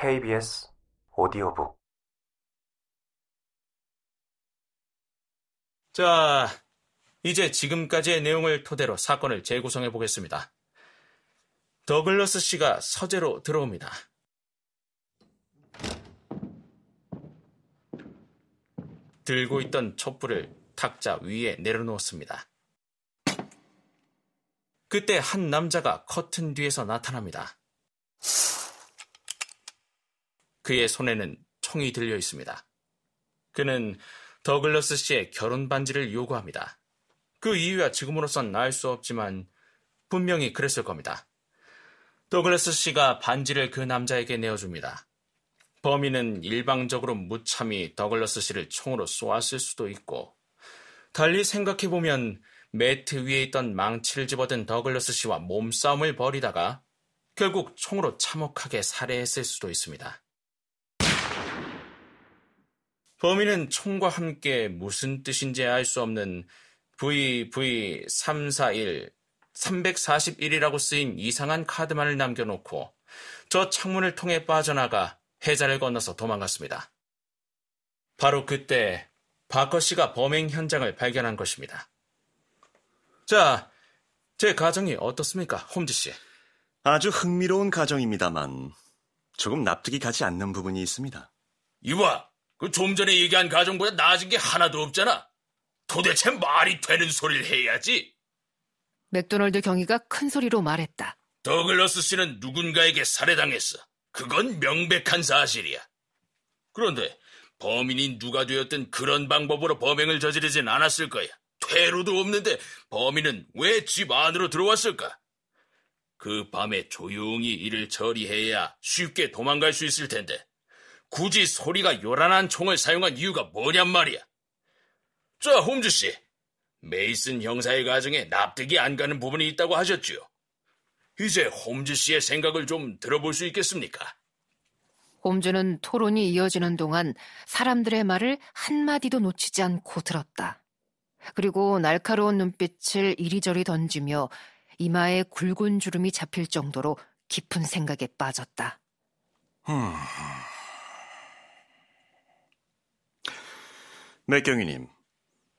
KBS 오디오북 자, 이제 지금까지의 내용을 토대로 사건을 재구성해 보겠습니다. 더글러스 씨가 서재로 들어옵니다. 들고 있던 촛불을 탁자 위에 내려놓았습니다. 그때 한 남자가 커튼 뒤에서 나타납니다. 그의 손에는 총이 들려 있습니다. 그는 더글러스 씨의 결혼 반지를 요구합니다. 그 이유야 지금으로선 알 수 없지만 분명히 그랬을 겁니다. 더글러스 씨가 반지를 그 남자에게 내어줍니다. 범인은 일방적으로 무참히 더글러스 씨를 총으로 쏘았을 수도 있고 달리 생각해보면 매트 위에 있던 망치를 집어든 더글러스 씨와 몸싸움을 벌이다가 결국 총으로 참혹하게 살해했을 수도 있습니다. 범인은 총과 함께 무슨 뜻인지 알 수 없는 VV341, 341이라고 쓰인 이상한 카드만을 남겨놓고 저 창문을 통해 빠져나가 해자를 건너서 도망갔습니다. 바로 그때 바커 씨가 범행 현장을 발견한 것입니다. 자, 제 가정이 어떻습니까, 홈즈 씨? 아주 흥미로운 가정입니다만 조금 납득이 가지 않는 부분이 있습니다. 이봐, 그 좀 전에 얘기한 가정보다 나아진 게 하나도 없잖아. 도대체 말이 되는 소리를 해야지. 맥도널드 경위가 큰 소리로 말했다. 더글러스 씨는 누군가에게 살해당했어. 그건 명백한 사실이야. 그런데 범인이 누가 되었든 그런 방법으로 범행을 저지르진 않았을 거야. 퇴로도 없는데 범인은 왜 집 안으로 들어왔을까? 그 밤에 조용히 일을 처리해야 쉽게 도망갈 수 있을 텐데 굳이 소리가 요란한 총을 사용한 이유가 뭐냔 말이야. 자, 홈즈 씨. 메이슨 형사의 가정에 납득이 안 가는 부분이 있다고 하셨지요. 이제 홈즈 씨의 생각을 좀 들어볼 수 있겠습니까? 홈즈는 토론이 이어지는 동안 사람들의 말을 한마디도 놓치지 않고 들었다. 그리고 날카로운 눈빛을 이리저리 던지며 이마에 굵은 주름이 잡힐 정도로 깊은 생각에 빠졌다. 음. 맥경위님,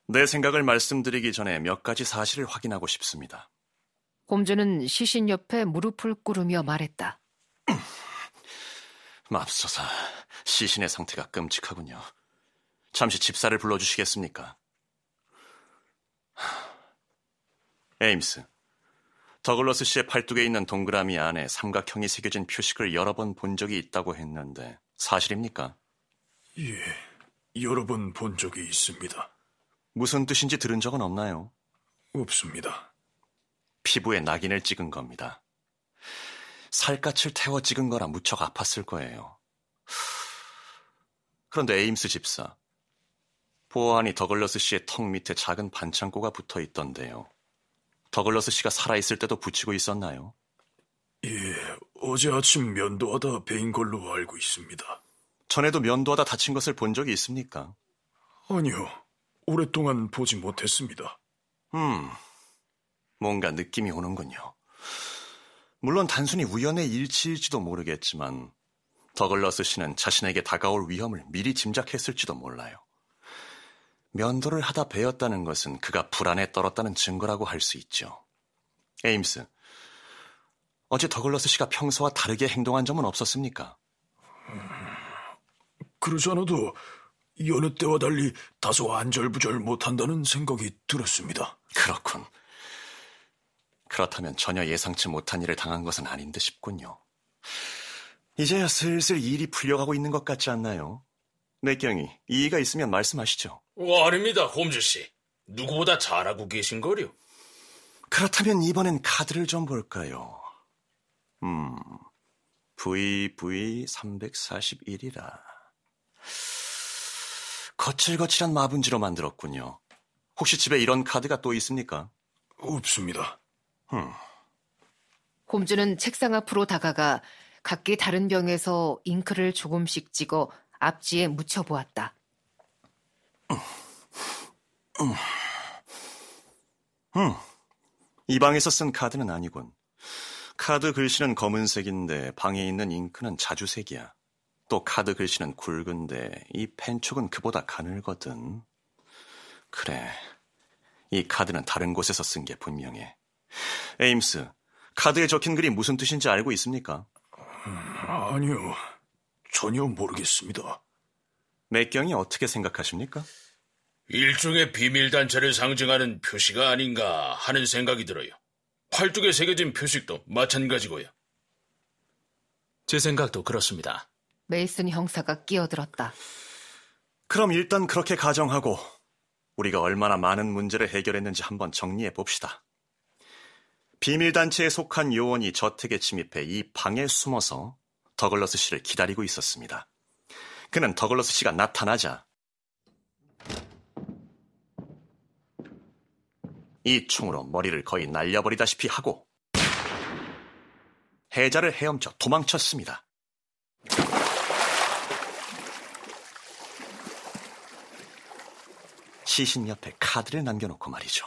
내 생각을 말씀드리기 전에 몇 가지 사실을 확인하고 싶습니다. 홈즈는 시신 옆에 무릎을 꿇으며 말했다. 맙소사, 시신의 상태가 끔찍하군요. 잠시 집사를 불러주시겠습니까? 에임스, 더글러스 씨의 팔뚝에 있는 동그라미 안에 삼각형이 새겨진 표식을 여러 번 본 적이 있다고 했는데 사실입니까? 예, 여러 번 본 적이 있습니다. 무슨 뜻인지 들은 적은 없나요? 없습니다. 피부에 낙인을 찍은 겁니다. 살갗을 태워 찍은 거라 무척 아팠을 거예요. 그런데 에임스 집사, 보아하니 더글러스 씨의 턱 밑에 작은 반창고가 붙어 있던데요. 더글러스 씨가 살아있을 때도 붙이고 있었나요? 예, 어제 아침 면도하다 베인 걸로 알고 있습니다. 전에도 면도하다 다친 것을 본 적이 있습니까? 아니요, 오랫동안 보지 못했습니다. 음, 뭔가 느낌이 오는군요. 물론 단순히 우연의 일치일지도 모르겠지만 더글러스 씨는 자신에게 다가올 위험을 미리 짐작했을지도 몰라요. 면도를 하다 베었다는 것은 그가 불안에 떨었다는 증거라고 할 수 있죠. 에임스, 어제 더글러스 씨가 평소와 다르게 행동한 점은 없었습니까? 그러지 않아도 여느 때와 달리 다소 안절부절 못한다는 생각이 들었습니다. 그렇군. 그렇다면 전혀 예상치 못한 일을 당한 것은 아닌 듯 싶군요. 이제야 슬슬 일이 풀려가고 있는 것 같지 않나요? 맥경이 이의가 있으면 말씀하시죠. 어, 아닙니다, 홈즈 씨. 누구보다 잘하고 계신 거요. 그렇다면 이번엔 카드를 좀 볼까요? 음, VV341이라. 거칠거칠한 마분지로 만들었군요. 혹시 집에 이런 카드가 또 있습니까? 없습니다. 음. 홈즈는 책상 앞으로 다가가 각기 다른 병에서 잉크를 조금씩 찍어 앞지에 묻혀보았다. 음. 음. 이 방에서 쓴 카드는 아니군. 카드 글씨는 검은색인데 방에 있는 잉크는 자주색이야. 또 카드 글씨는 굵은데 이 펜촉은 그보다 가늘거든. 그래, 이 카드는 다른 곳에서 쓴 게 분명해. 에임스, 카드에 적힌 글이 무슨 뜻인지 알고 있습니까? 아니요, 전혀 모르겠습니다. 맥 경위 어떻게 생각하십니까? 일종의 비밀단체를 상징하는 표시가 아닌가 하는 생각이 들어요. 팔뚝에 새겨진 표식도 마찬가지고요. 제 생각도 그렇습니다. 메이슨 형사가 끼어들었다. 그럼 일단 그렇게 가정하고 우리가 얼마나 많은 문제를 해결했는지 한번 정리해 봅시다. 비밀단체에 속한 요원이 저택에 침입해 이 방에 숨어서 더글러스 씨를 기다리고 있었습니다. 그는 더글러스 씨가 나타나자 이 총으로 머리를 거의 날려버리다시피 하고 해자를 헤엄쳐 도망쳤습니다. 시신 옆에 카드를 남겨놓고 말이죠.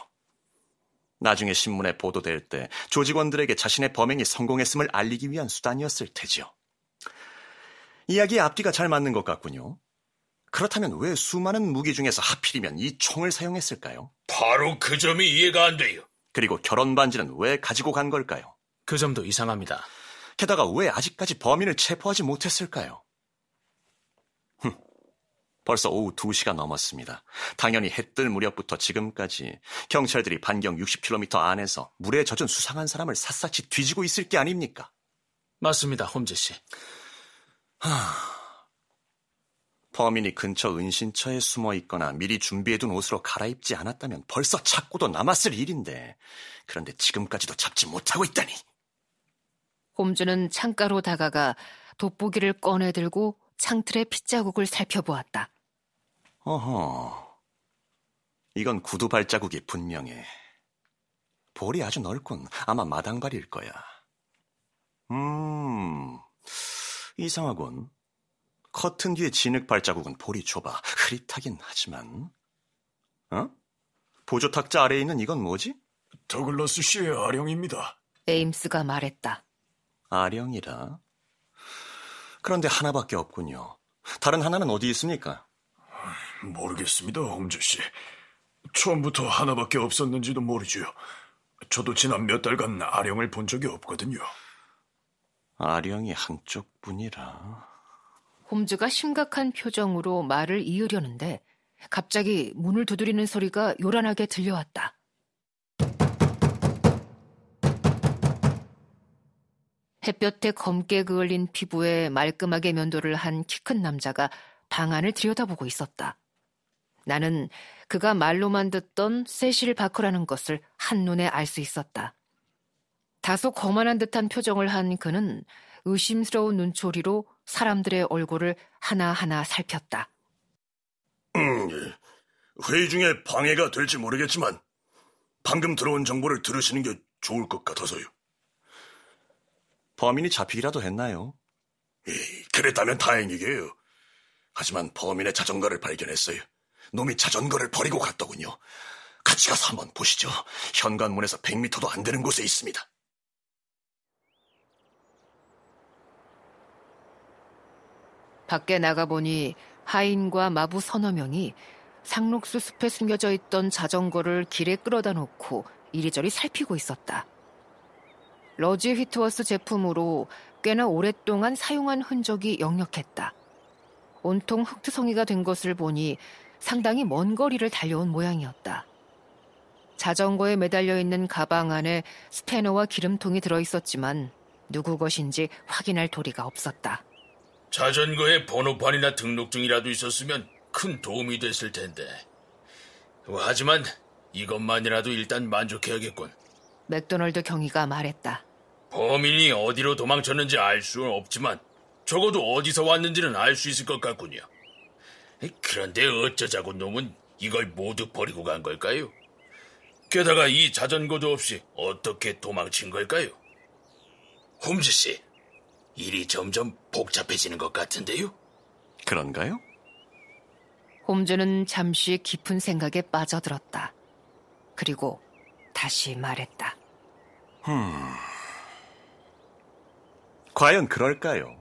나중에 신문에 보도될 때 조직원들에게 자신의 범행이 성공했음을 알리기 위한 수단이었을 테지요. 이야기의 앞뒤가 잘 맞는 것 같군요. 그렇다면 왜 수많은 무기 중에서 하필이면 이 총을 사용했을까요? 바로 그 점이 이해가 안 돼요. 그리고 결혼 반지는 왜 가지고 간 걸까요? 그 점도 이상합니다. 게다가 왜 아직까지 범인을 체포하지 못했을까요? 흠, 벌써 오후 2시가 넘었습니다. 당연히 해 뜰 무렵부터 지금까지 경찰들이 반경 60km 안에서 물에 젖은 수상한 사람을 샅샅이 뒤지고 있을 게 아닙니까? 맞습니다, 홈즈 씨. 범인이 근처 은신처에 숨어 있거나 미리 준비해둔 옷으로 갈아입지 않았다면 벌써 찾고도 남았을 일인데 그런데 지금까지도 잡지 못하고 있다니. 홈즈는 창가로 다가가 돋보기를 꺼내 들고 창틀의 핏자국을 살펴보았다. 어허. 이건 구두 발자국이 분명해. 볼이 아주 넓군. 아마 마당발일 거야. 음, 이상하군. 커튼 뒤에 진흙 발자국은 볼이 좁아. 흐릿하긴 하지만. 어? 보조 탁자 아래에 있는 이건 뭐지? 더글러스 씨의 아령입니다. 에임스가 말했다. 아령이라. 그런데 하나밖에 없군요. 다른 하나는 어디 있습니까? 모르겠습니다, 홈즈 씨. 처음부터 하나밖에 없었는지도 모르지요. 저도 지난 몇 달간 아령을 본 적이 없거든요. 아령이 한쪽뿐이라. 홈즈가 심각한 표정으로 말을 이으려는데 갑자기 문을 두드리는 소리가 요란하게 들려왔다. 햇볕에 검게 그을린 피부에 말끔하게 면도를 한 키 큰 남자가 방 안을 들여다보고 있었다. 나는 그가 말로만 듣던 세실 바커라는 것을 한눈에 알 수 있었다. 다소 거만한 듯한 표정을 한 그는 의심스러운 눈초리로 사람들의 얼굴을 하나하나 살폈다. 음, 회의 중에 방해가 될지 모르겠지만 방금 들어온 정보를 들으시는 게 좋을 것 같아서요. 범인이 잡히기라도 했나요? 에이, 그랬다면 다행이게요. 하지만 범인의 자전거를 발견했어요. 놈이 자전거를 버리고 갔더군요. 같이 가서 한번 보시죠. 현관문에서 100m도 안 되는 곳에 있습니다. 밖에 나가보니 하인과 마부 서너 명이 상록수 숲에 숨겨져 있던 자전거를 길에 끌어다 놓고 이리저리 살피고 있었다. 러지 휘트워스 제품으로 꽤나 오랫동안 사용한 흔적이 역력했다. 온통 흙투성이가 된 것을 보니 상당히 먼 거리를 달려온 모양이었다. 자전거에 매달려 있는 가방 안에 스패너와 기름통이 들어 있었지만 누구 것인지 확인할 도리가 없었다. 자전거에 번호판이나 등록증이라도 있었으면 큰 도움이 됐을 텐데. 하지만 이것만이라도 일단 만족해야겠군. 맥도널드 경위가 말했다. 범인이 어디로 도망쳤는지 알 수는 없지만 적어도 어디서 왔는지는 알 수 있을 것 같군요. 그런데 어쩌자고 놈은 이걸 모두 버리고 간 걸까요? 게다가 이 자전거도 없이 어떻게 도망친 걸까요? 홈즈 씨, 일이 점점 복잡해지는 것 같은데요? 그런가요? 홈즈는 잠시 깊은 생각에 빠져들었다. 그리고 다시 말했다. 과연 그럴까요?